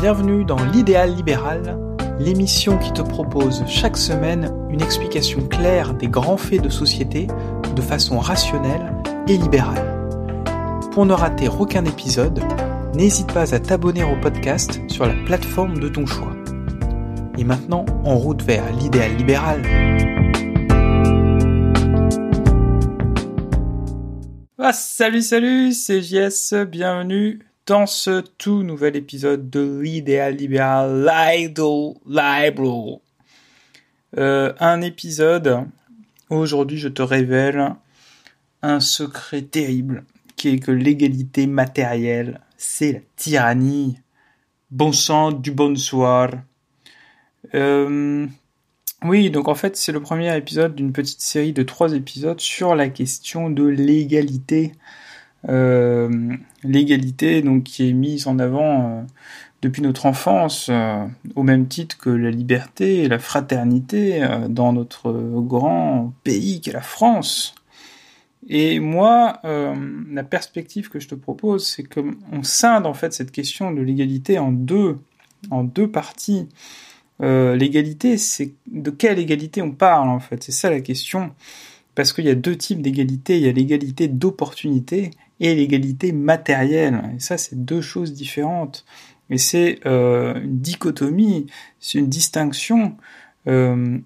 Bienvenue dans l'idéal libéral, l'émission qui te propose chaque semaine une explication claire des grands faits de société de façon rationnelle et libérale. Pour ne rater aucun épisode, n'hésite pas à t'abonner au podcast sur la plateforme de ton choix. Et maintenant, en route vers l'idéal libéral. Ah, salut, salut, c'est JS, bienvenue dans ce tout nouvel épisode de l'idéal libéral Library. Euh, un épisode aujourd'hui je te révèle un secret terrible qui est que l'égalité matérielle, c'est la tyrannie. Bon sang du bonsoir. Euh, oui, donc en fait c'est le premier épisode d'une petite série de trois épisodes sur la question de l'égalité. Euh, l'égalité donc qui est mise en avant euh, depuis notre enfance euh, au même titre que la liberté et la fraternité dans notre grand pays qu'est la France. Et moi, la perspective que je te propose, c'est qu'on scinde en fait cette question de l'égalité en deux, en deux parties. l'égalité, c'est de quelle égalité on parle en fait? C'est ça la question. Parce qu'il y a deux types d'égalité. Il y a l'égalité d'opportunité et l'égalité matérielle. Et ça, c'est deux choses différentes. Et c'est euh, une dichotomie, c'est une distinction euh,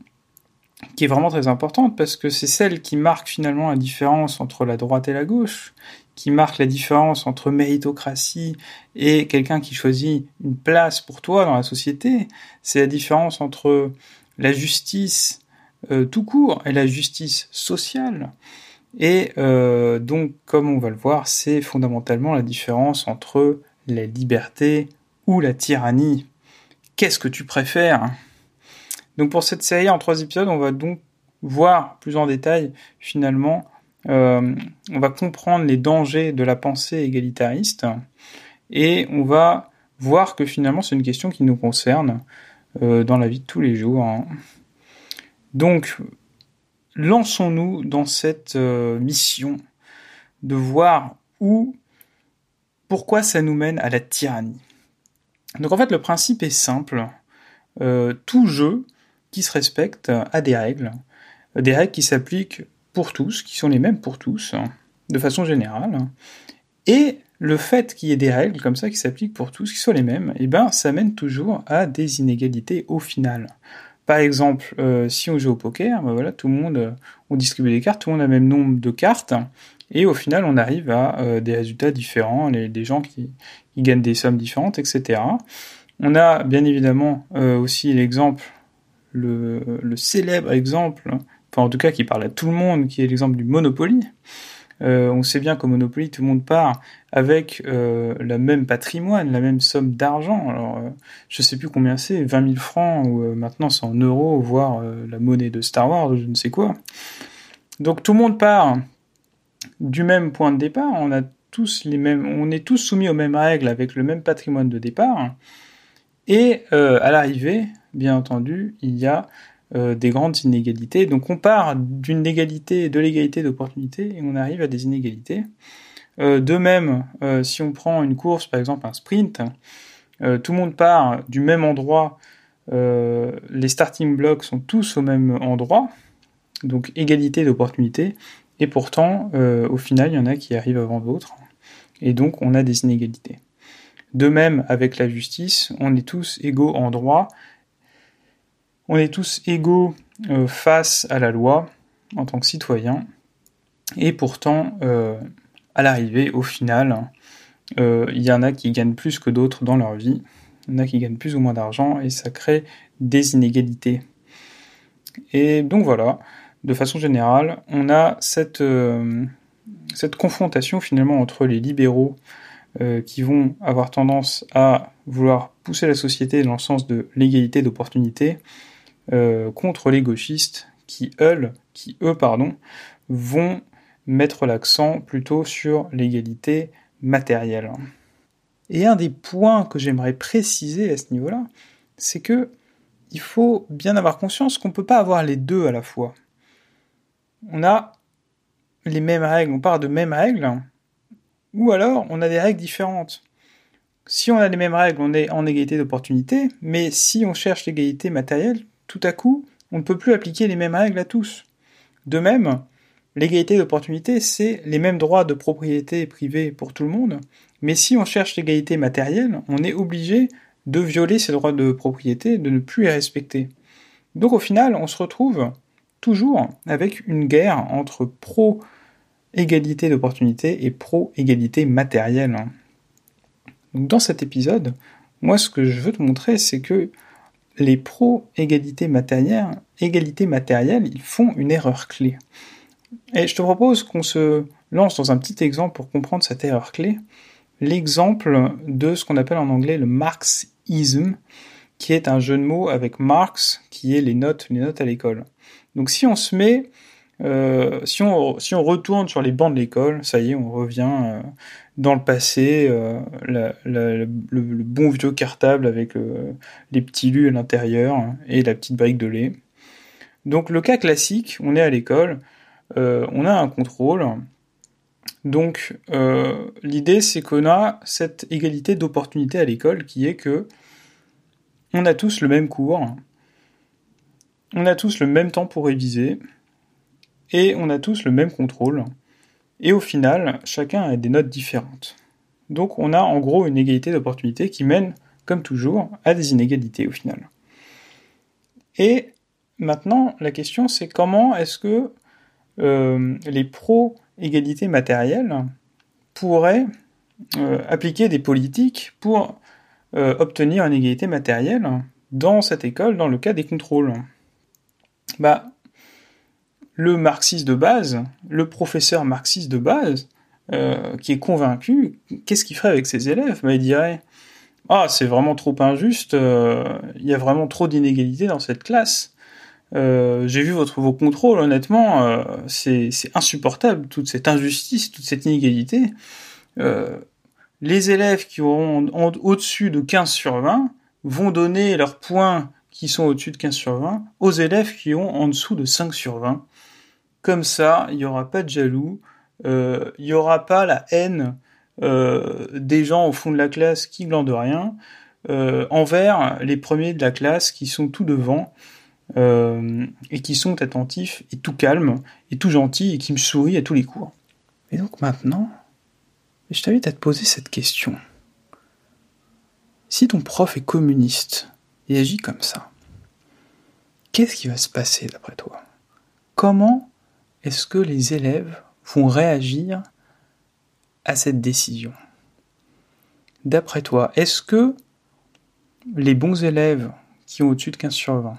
qui est vraiment très importante parce que c'est celle qui marque finalement la différence entre la droite et la gauche, qui marque la différence entre méritocratie et quelqu'un qui choisit une place pour toi dans la société. C'est la différence entre la justice euh, tout court et la justice sociale. Et euh, donc, comme on va le voir, c'est fondamentalement la différence entre la liberté ou la tyrannie. Qu'est-ce que tu préfères? Donc pour cette série en trois épisodes, on va donc voir plus en détail finalement, euh, on va comprendre les dangers de la pensée égalitariste et on va voir que finalement c'est une question qui nous concerne euh, dans la vie de tous les jours. Hein. Donc lançons-nous dans cette euh, mission de voir où, pourquoi ça nous mène à la tyrannie. Donc en fait, le principe est simple. Euh, tout jeu qui se respecte a des règles, des règles qui s'appliquent pour tous, qui sont les mêmes pour tous, de façon générale. Et le fait qu'il y ait des règles comme ça qui s'appliquent pour tous, qui soient les mêmes, eh ben, ça mène toujours à des inégalités au final. Par exemple, euh, si on joue au poker, ben voilà, tout le monde, euh, on distribue des cartes, tout le monde a le même nombre de cartes, et au final, on arrive à euh, des résultats différents, les, des gens qui, gagnent des sommes différentes, etc. On a bien évidemment aussi l'exemple, le, le, célèbre exemple, enfin en tout cas qui parle à tout le monde, qui est l'exemple du Monopoly. Euh, on sait bien qu'au Monopoly, tout le monde part avec euh, le même patrimoine, la même somme d'argent. Alors, euh, je sais plus combien c'est, 20 000 francs, ou euh, maintenant c'est en euros, voire la monnaie de Star Wars, je ne sais quoi. Donc tout le monde part du même point de départ, on on est tous soumis aux mêmes règles avec le même patrimoine de départ. Et à l'arrivée, bien entendu, il y a euh, des grandes inégalités. Donc on part d'une égalité, de l'égalité d'opportunité et on arrive à des inégalités. Euh, de même, euh, si on prend une course, par exemple un sprint, tout le monde part du même endroit, les starting blocks sont tous au même endroit, donc égalité d'opportunité, et pourtant, au final, il y en a qui arrivent avant d'autres, et donc on a des inégalités. De même, avec la justice, on est tous égaux en droit, on est tous égaux euh, face à la loi en tant que citoyens, et pourtant, euh, à l'arrivée, au final, euh, il y en a qui gagnent plus que d'autres dans leur vie, il y en a qui gagnent plus ou moins d'argent, et ça crée des inégalités. Et donc voilà, de façon générale, on a cette, cette confrontation finalement entre les libéraux qui vont avoir tendance à vouloir pousser la société dans le sens de l'égalité d'opportunité, euh, contre les gauchistes qui, eux, qui, eux pardon, vont mettre l'accent plutôt sur l'égalité matérielle. Et un des points que j'aimerais préciser à ce niveau-là, c'est que il faut bien avoir conscience qu'on ne peut pas avoir les deux à la fois. On a les mêmes règles, on part de mêmes règles, ou alors on a des règles différentes. si on a les mêmes règles, on est en égalité d'opportunité, mais si on cherche l'égalité matérielle, tout à coup, on ne peut plus appliquer les mêmes règles à tous. De même, l'égalité d'opportunité, c'est les mêmes droits de propriété privée pour tout le monde, mais si on cherche l'égalité matérielle, on est obligé de violer ces droits de propriété, de ne plus les respecter. Donc au final, on se retrouve toujours avec une guerre entre pro-égalité d'opportunité et pro-égalité matérielle. Dans cet épisode, moi ce que je veux te montrer, c'est que les pro-égalité matérielle, égalité matérielle, ils font une erreur clé. Et je te propose qu'on se lance dans un petit exemple pour comprendre cette erreur clé. L'exemple de ce qu'on appelle en anglais le marxisme, qui est un jeu de mots avec Marx, qui est les notes, les notes à l'école. Donc si on se met, euh, si, on, retourne sur les bancs de l'école, ça y est, on revient euh, dans le passé, euh, le, bon vieux cartable avec les petits lus à l'intérieur et la petite brique de lait. Donc le cas classique, on est à l'école, on a un contrôle. Donc l'idée c'est qu'on a cette égalité d'opportunité à l'école qui est que on a tous le même cours, on a tous le même temps pour réviser, et on a tous le même contrôle, et au final, chacun a des notes différentes. Donc on a en gros une égalité d'opportunité qui mène, comme toujours, à des inégalités au final. Et maintenant, la question c'est comment est-ce que euh, les pro-égalités matérielles pourraient euh, appliquer des politiques pour euh, obtenir une égalité matérielle dans cette école dans le cas des contrôles? Bah, le marxiste de base, le professeur marxiste de base, euh, qui est convaincu, qu'est-ce qu'il ferait avec ses élèves? Bah, Il dirait Ah, c'est vraiment trop injuste, euh, il y a vraiment trop d'inégalités dans cette classe. J'ai vu votre, vos contrôles, honnêtement, c'est insupportable, toute cette injustice, toute cette inégalité les élèves qui auront au-dessus de 15 sur 20 vont donner leurs points qui sont au-dessus de 15 sur 20 aux élèves qui ont en dessous de 5 sur 20. Comme ça, il n'y aura pas de jaloux, euh, il n'y aura pas la haine euh, des gens au fond de la classe qui glandent rien euh, envers les premiers de la classe qui sont tout devant et qui sont attentifs et tout calmes et tout gentils et qui me sourient à tous les cours. Et donc maintenant, je t'invite à te poser cette question. Si ton prof est communiste et agit comme ça, qu'est-ce qui va se passer d'après toi? Comment est-ce que les élèves vont réagir à cette décision? D'après toi, est-ce que les bons élèves qui ont au-dessus de 15 sur 20,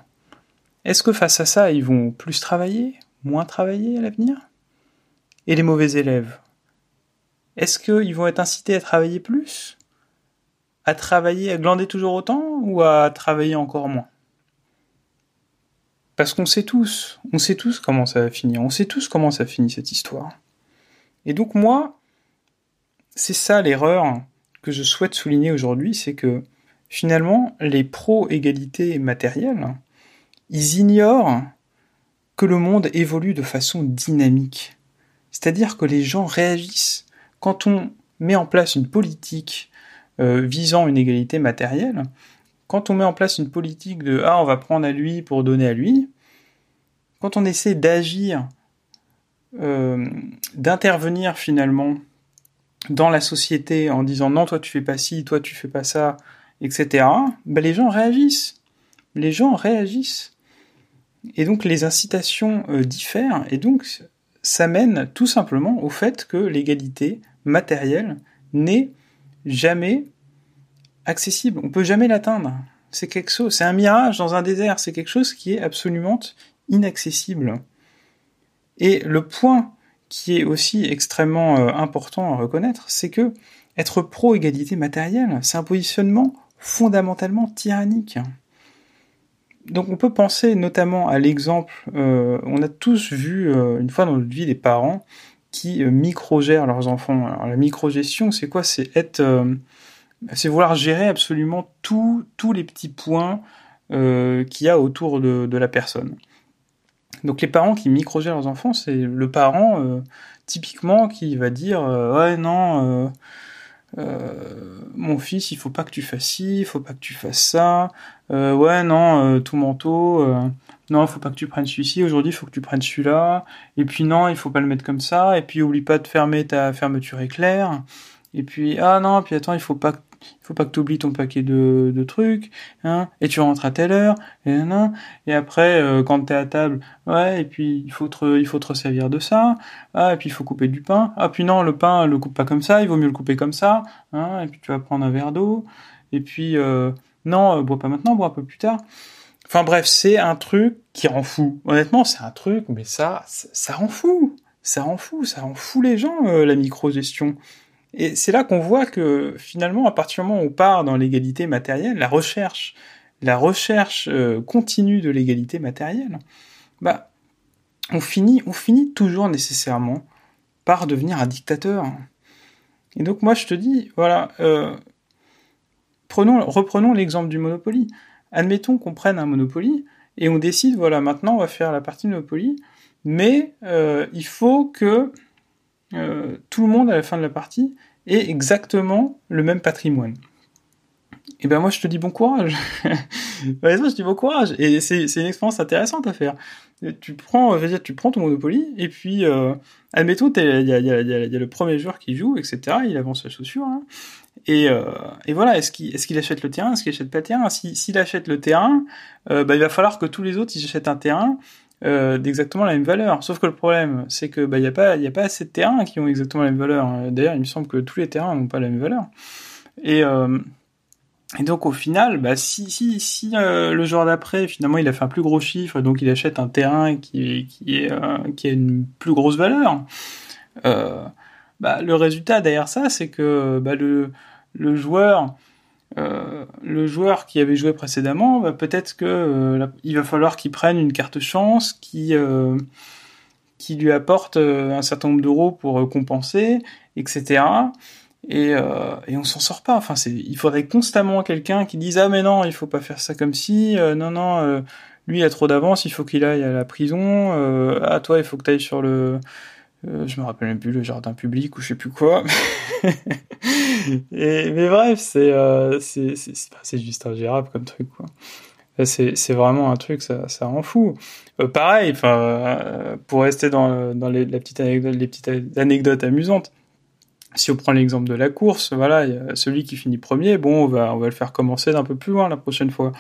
est-ce que face à ça, ils vont plus travailler, moins travailler à l'avenir? Et les mauvais élèves, est-ce qu'ils vont être incités à travailler plus? À travailler, à glander toujours autant ou à travailler encore moins? Parce qu'on sait tous, on sait tous comment ça va finir, on sait tous comment ça finit cette histoire. Et donc moi, c'est ça l'erreur que je souhaite souligner aujourd'hui, c'est que finalement, les pro-égalité matérielle, ils ignorent que le monde évolue de façon dynamique. C'est-à-dire que les gens réagissent quand on met en place une politique euh, visant une égalité matérielle, quand on met en place une politique de ah on va prendre à lui pour donner à lui, quand on essaie d'agir, euh, d'intervenir finalement dans la société en disant non toi tu fais pas ci, toi tu fais pas ça, etc. Ben, les gens réagissent, les gens réagissent, et donc les incitations euh, diffèrent, et donc ça mène tout simplement au fait que l'égalité matériel n'est jamais accessible. On peut jamais l'atteindre. C'est quelque chose, c'est un mirage dans un désert. C'est quelque chose qui est absolument inaccessible. Et le point qui est aussi extrêmement euh, important à reconnaître, c'est que être pro-égalité matérielle, c'est un positionnement fondamentalement tyrannique. Donc on peut penser notamment à l'exemple, euh, on a tous vu euh, une fois dans notre vie des parents qui micro-gèrent leurs enfants. Alors la micro-gestion, c'est quoi? C'est être, c'est vouloir gérer absolument tous les petits points euh, qu'il y a autour de, la personne. Donc les parents qui micro-gèrent leurs enfants, c'est le parent typiquement qui va dire ouais non mon fils, il faut pas que tu fasses ci, il faut pas que tu fasses ça. ouais, non, tout manteau. non, il faut pas que tu prennes celui-ci. Aujourd'hui, il faut que tu prennes celui-là. Et puis non, il faut pas le mettre comme ça. Et puis oublie pas de fermer ta fermeture éclair. Et puis ah non, puis attends, il faut pas il faut pas que tu oublies ton paquet de, de trucs, hein, et tu rentres à telle heure, et non, et après, euh, quand tu es à table, ouais, et puis il faut te, il faut te servir de ça, ah, et puis il faut couper du pain, ah, puis non, le pain, le coupe pas comme ça, il vaut mieux le couper comme ça, hein, et puis tu vas prendre un verre d'eau, et puis, euh, non, euh, bois pas maintenant, bois un peu plus tard. Enfin bref, c'est un truc qui rend fou. Honnêtement, c'est un truc, mais ça, ça, ça rend fou. Ça rend fou, ça rend fou les gens, la micro-gestion. Et c'est là qu'on voit que finalement, à partir du moment où on part dans l'égalité matérielle, la recherche, la recherche euh, continue de l'égalité matérielle, bah, on finit, on finit toujours nécessairement par devenir un dictateur. Et donc moi je te dis, voilà, euh, prenons, reprenons l'exemple du Monopoly. Admettons qu'on prenne un Monopoly et on décide, voilà, maintenant on va faire la partie Monopoly, mais euh, il faut que euh, tout le monde à la fin de la partie ait exactement le même patrimoine. Et ben moi je te dis bon courage. je dis bon courage. Et c'est une expérience intéressante à faire. Tu prends, dire, tu prends ton Monopoly et puis euh, admettons il y a, le premier joueur qui joue, etc. Il avance la chaussure. Hein. Et, euh, et voilà, est-ce qu'il est qu'il achète le terrain, est-ce qu'il achète pas le terrain? S'il achète le terrain, euh, bah, il va falloir que tous les autres ils achètent un terrain euh, d'exactement la même valeur. Sauf que le problème, c'est que bah, il n'y a pas il a pas assez de terrains qui ont exactement la même valeur. D'ailleurs, il me semble que tous les terrains n'ont pas la même valeur. Et euh, et donc au final, bah, si si si euh, le joueur d'après finalement il a fait un plus gros chiffre, donc il achète un terrain qui qui est qui a une plus grosse valeur, bah, le résultat derrière ça, c'est que bah, le le joueur euh, le joueur qui avait joué précédemment, bah, peut-être que euh, il va falloir qu'il prenne une carte chance qui euh, qui lui apporte un certain nombre d'euros pour compenser, etc. Et, et on s'en sort pas. Enfin, il faudrait constamment quelqu'un qui dise ah mais non, il faut pas faire ça comme si, non non, lui il a trop d'avance, il faut qu'il aille à la prison. ah toi, il faut que tu sur le euh, je me rappelle même plus le jardin public ou je sais plus quoi. Mais bref, c'est euh, juste ingérable comme truc quoi. C'est vraiment un truc, ça, ça rend fou. Euh, pareil, euh, pour rester dans, dans les, la petite anecdote, les petites anecdotes amusantes. Si on prend l'exemple de la course, voilà, celui qui finit premier, bon, on va, on va le faire commencer d'un peu plus loin la prochaine fois.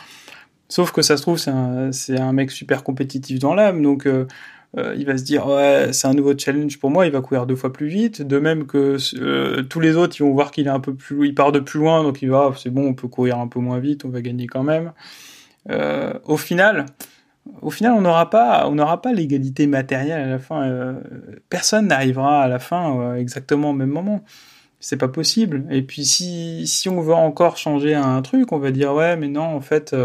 Sauf que ça se trouve, c'est un, un mec super compétitif dans l'âme, donc euh, euh, il va se dire ouais c'est un nouveau challenge pour moi, il va courir deux fois plus vite. De même que euh, tous les autres, ils vont voir qu'il est un peu plus, il part de plus loin, donc il va c'est bon, on peut courir un peu moins vite, on va gagner quand même. Euh, au final, au final, on n'aura pas, on n'aura pas l'égalité matérielle à la fin. personne n'arrivera à la fin exactement au même moment. C'est pas possible. Et puis si si on veut encore changer un truc, on va dire ouais mais non en fait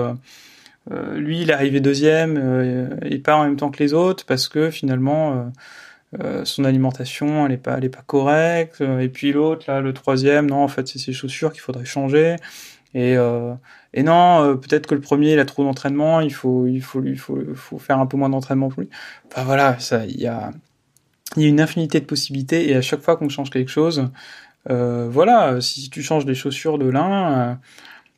euh, lui, il est arrivé deuxième euh, et pas en même temps que les autres parce que finalement euh, son alimentation elle est pas elle est pas correcte. Et puis l'autre là le troisième non en fait c'est ses chaussures qu'il faudrait changer. Et et non peut-être que le premier il a trop d'entraînement il faut il faut il faut faut faire un peu moins d'entraînement pour lui. Enfin voilà ça il y a il y a une infinité de possibilités et à chaque fois qu'on change quelque chose voilà si tu changes les chaussures de l'un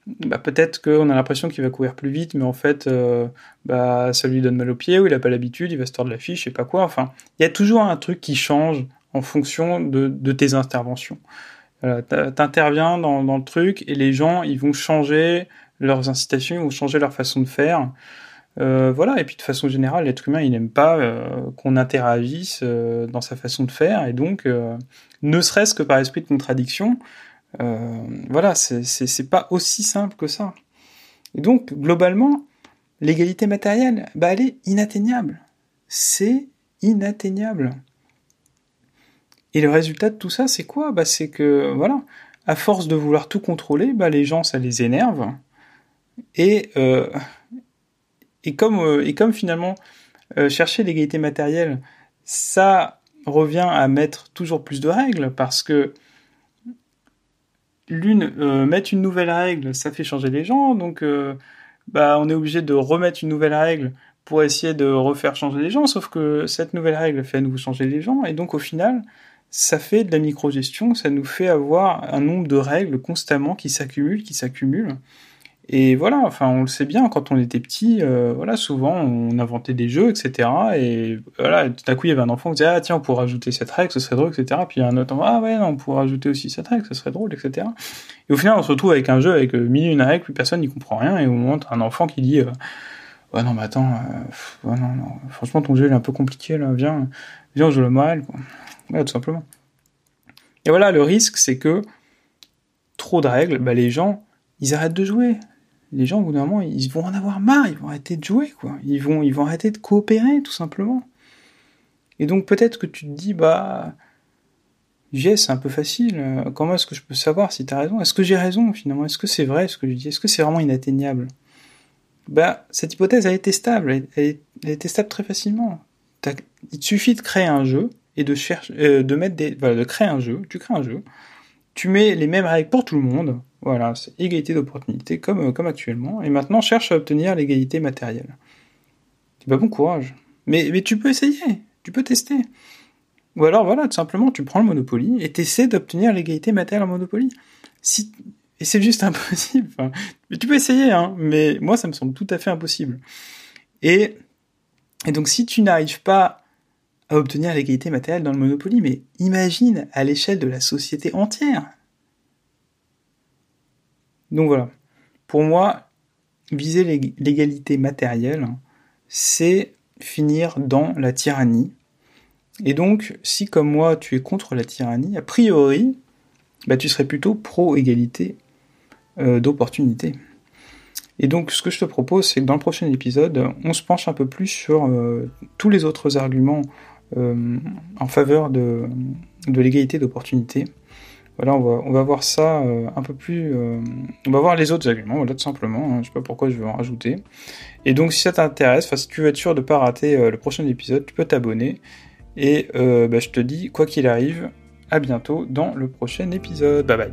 bah, peut-être qu'on a l'impression qu'il va courir plus vite, mais en fait, euh, bah, ça lui donne mal aux pieds, ou il a pas l'habitude, il va se tordre la fiche, je sais pas quoi. Enfin, il y a toujours un truc qui change en fonction de, tes interventions. T'interviens dans, le truc et les gens, ils vont changer leurs incitations, ils vont changer leur façon de faire. Euh, voilà, et puis de façon générale, l'être humain, il n'aime pas euh, qu'on interagisse euh, dans sa façon de faire, et donc, ne serait-ce que par esprit de contradiction, voilà, c'est pas aussi simple que ça. Et donc, globalement, l'égalité matérielle, bah, elle est inatteignable. C'est inatteignable. Et le résultat de tout ça, c'est quoi? Bah, c'est que, voilà, à force de vouloir tout contrôler, bah, les gens, ça les énerve. Et, euh, et, comme, euh, et comme finalement, euh, chercher l'égalité matérielle, ça revient à mettre toujours plus de règles, parce que l'une, euh, mettre une nouvelle règle, ça fait changer les gens, donc euh, bah, on est obligé de remettre une nouvelle règle pour essayer de refaire changer les gens, sauf que cette nouvelle règle fait à nouveau changer les gens, et donc au final, ça fait de la microgestion, ça nous fait avoir un nombre de règles constamment qui s'accumulent, qui s'accumulent. Et voilà, enfin, on le sait bien, quand on était petit, euh, voilà, souvent, on inventait des jeux, etc. Et voilà, tout à coup, il y avait un enfant qui disait, ah, tiens, on pourrait rajouter cette règle, ce serait drôle, etc. Puis il y a un autre ah ouais, non, on pourrait rajouter aussi cette règle, ce serait drôle, etc. Et au final, on se retrouve avec un jeu avec euh, mille une règles, plus personne n'y comprend rien, et au moment, un enfant qui dit, euh, non, mais attends, euh, non, non, franchement, ton jeu, il est un peu compliqué, là, viens, viens, on joue le moral, quoi. Tout simplement. Et voilà, le risque, c'est que trop de règles, bah, les gens, ils arrêtent de jouer les gens, au bout d'un moment, ils vont en avoir marre, ils vont arrêter de jouer, quoi. Ils vont, ils vont arrêter de coopérer, tout simplement. Et donc, peut-être que tu te dis, bah, j'ai, c'est un peu facile. Euh, comment est-ce que je peux savoir si tu as raison? Est-ce que j'ai raison, finalement? Est-ce que c'est vrai ce que je dis? Est-ce que c'est vraiment inatteignable? Bah, cette hypothèse, elle est testable. Elle est, testable très facilement. Il te suffit de créer un jeu et de chercher, euh, mettre des, voilà, de créer un jeu. Tu crées un jeu. Tu mets les mêmes règles pour tout le monde voilà, c'est égalité d'opportunité comme, euh, comme actuellement. Et maintenant, cherche à obtenir l'égalité matérielle. C'est pas bon courage. Mais, tu peux essayer, tu peux tester. Ou alors, voilà, tout simplement, tu prends le Monopoly et t'essaies d'obtenir l'égalité matérielle en Monopoly. Si... Et c'est juste impossible. Mais tu peux essayer, hein, mais moi, ça me semble tout à fait impossible. Et, et donc, si tu n'arrives pas à obtenir l'égalité matérielle dans le Monopoly, mais imagine à l'échelle de la société entière. Donc voilà. Pour moi, viser l'égalité matérielle, c'est finir dans la tyrannie. Et donc, si comme moi tu es contre la tyrannie, a priori, bah, tu serais plutôt pro-égalité euh, d'opportunité. Et donc, ce que je te propose, c'est que dans le prochain épisode, on se penche un peu plus sur euh, tous les autres arguments euh, en faveur de, de l'égalité d'opportunité. Voilà, on va, voir ça euh, un peu plus. Euh, on va voir les autres arguments, voilà, tout simplement. Hein, je sais pas pourquoi je vais en rajouter. Et donc, si ça t'intéresse, si tu veux être sûr de ne pas rater euh, le prochain épisode, tu peux t'abonner. Et bah, je te dis, quoi qu'il arrive, à bientôt dans le prochain épisode. Bye bye.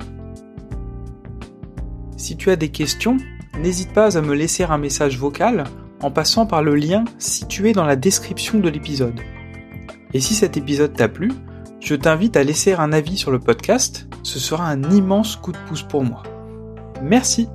Si tu as des questions, n'hésite pas à me laisser un message vocal en passant par le lien situé dans la description de l'épisode. Et si cet épisode t'a plu, je t'invite à laisser un avis sur le podcast, ce sera un immense coup de pouce pour moi. Merci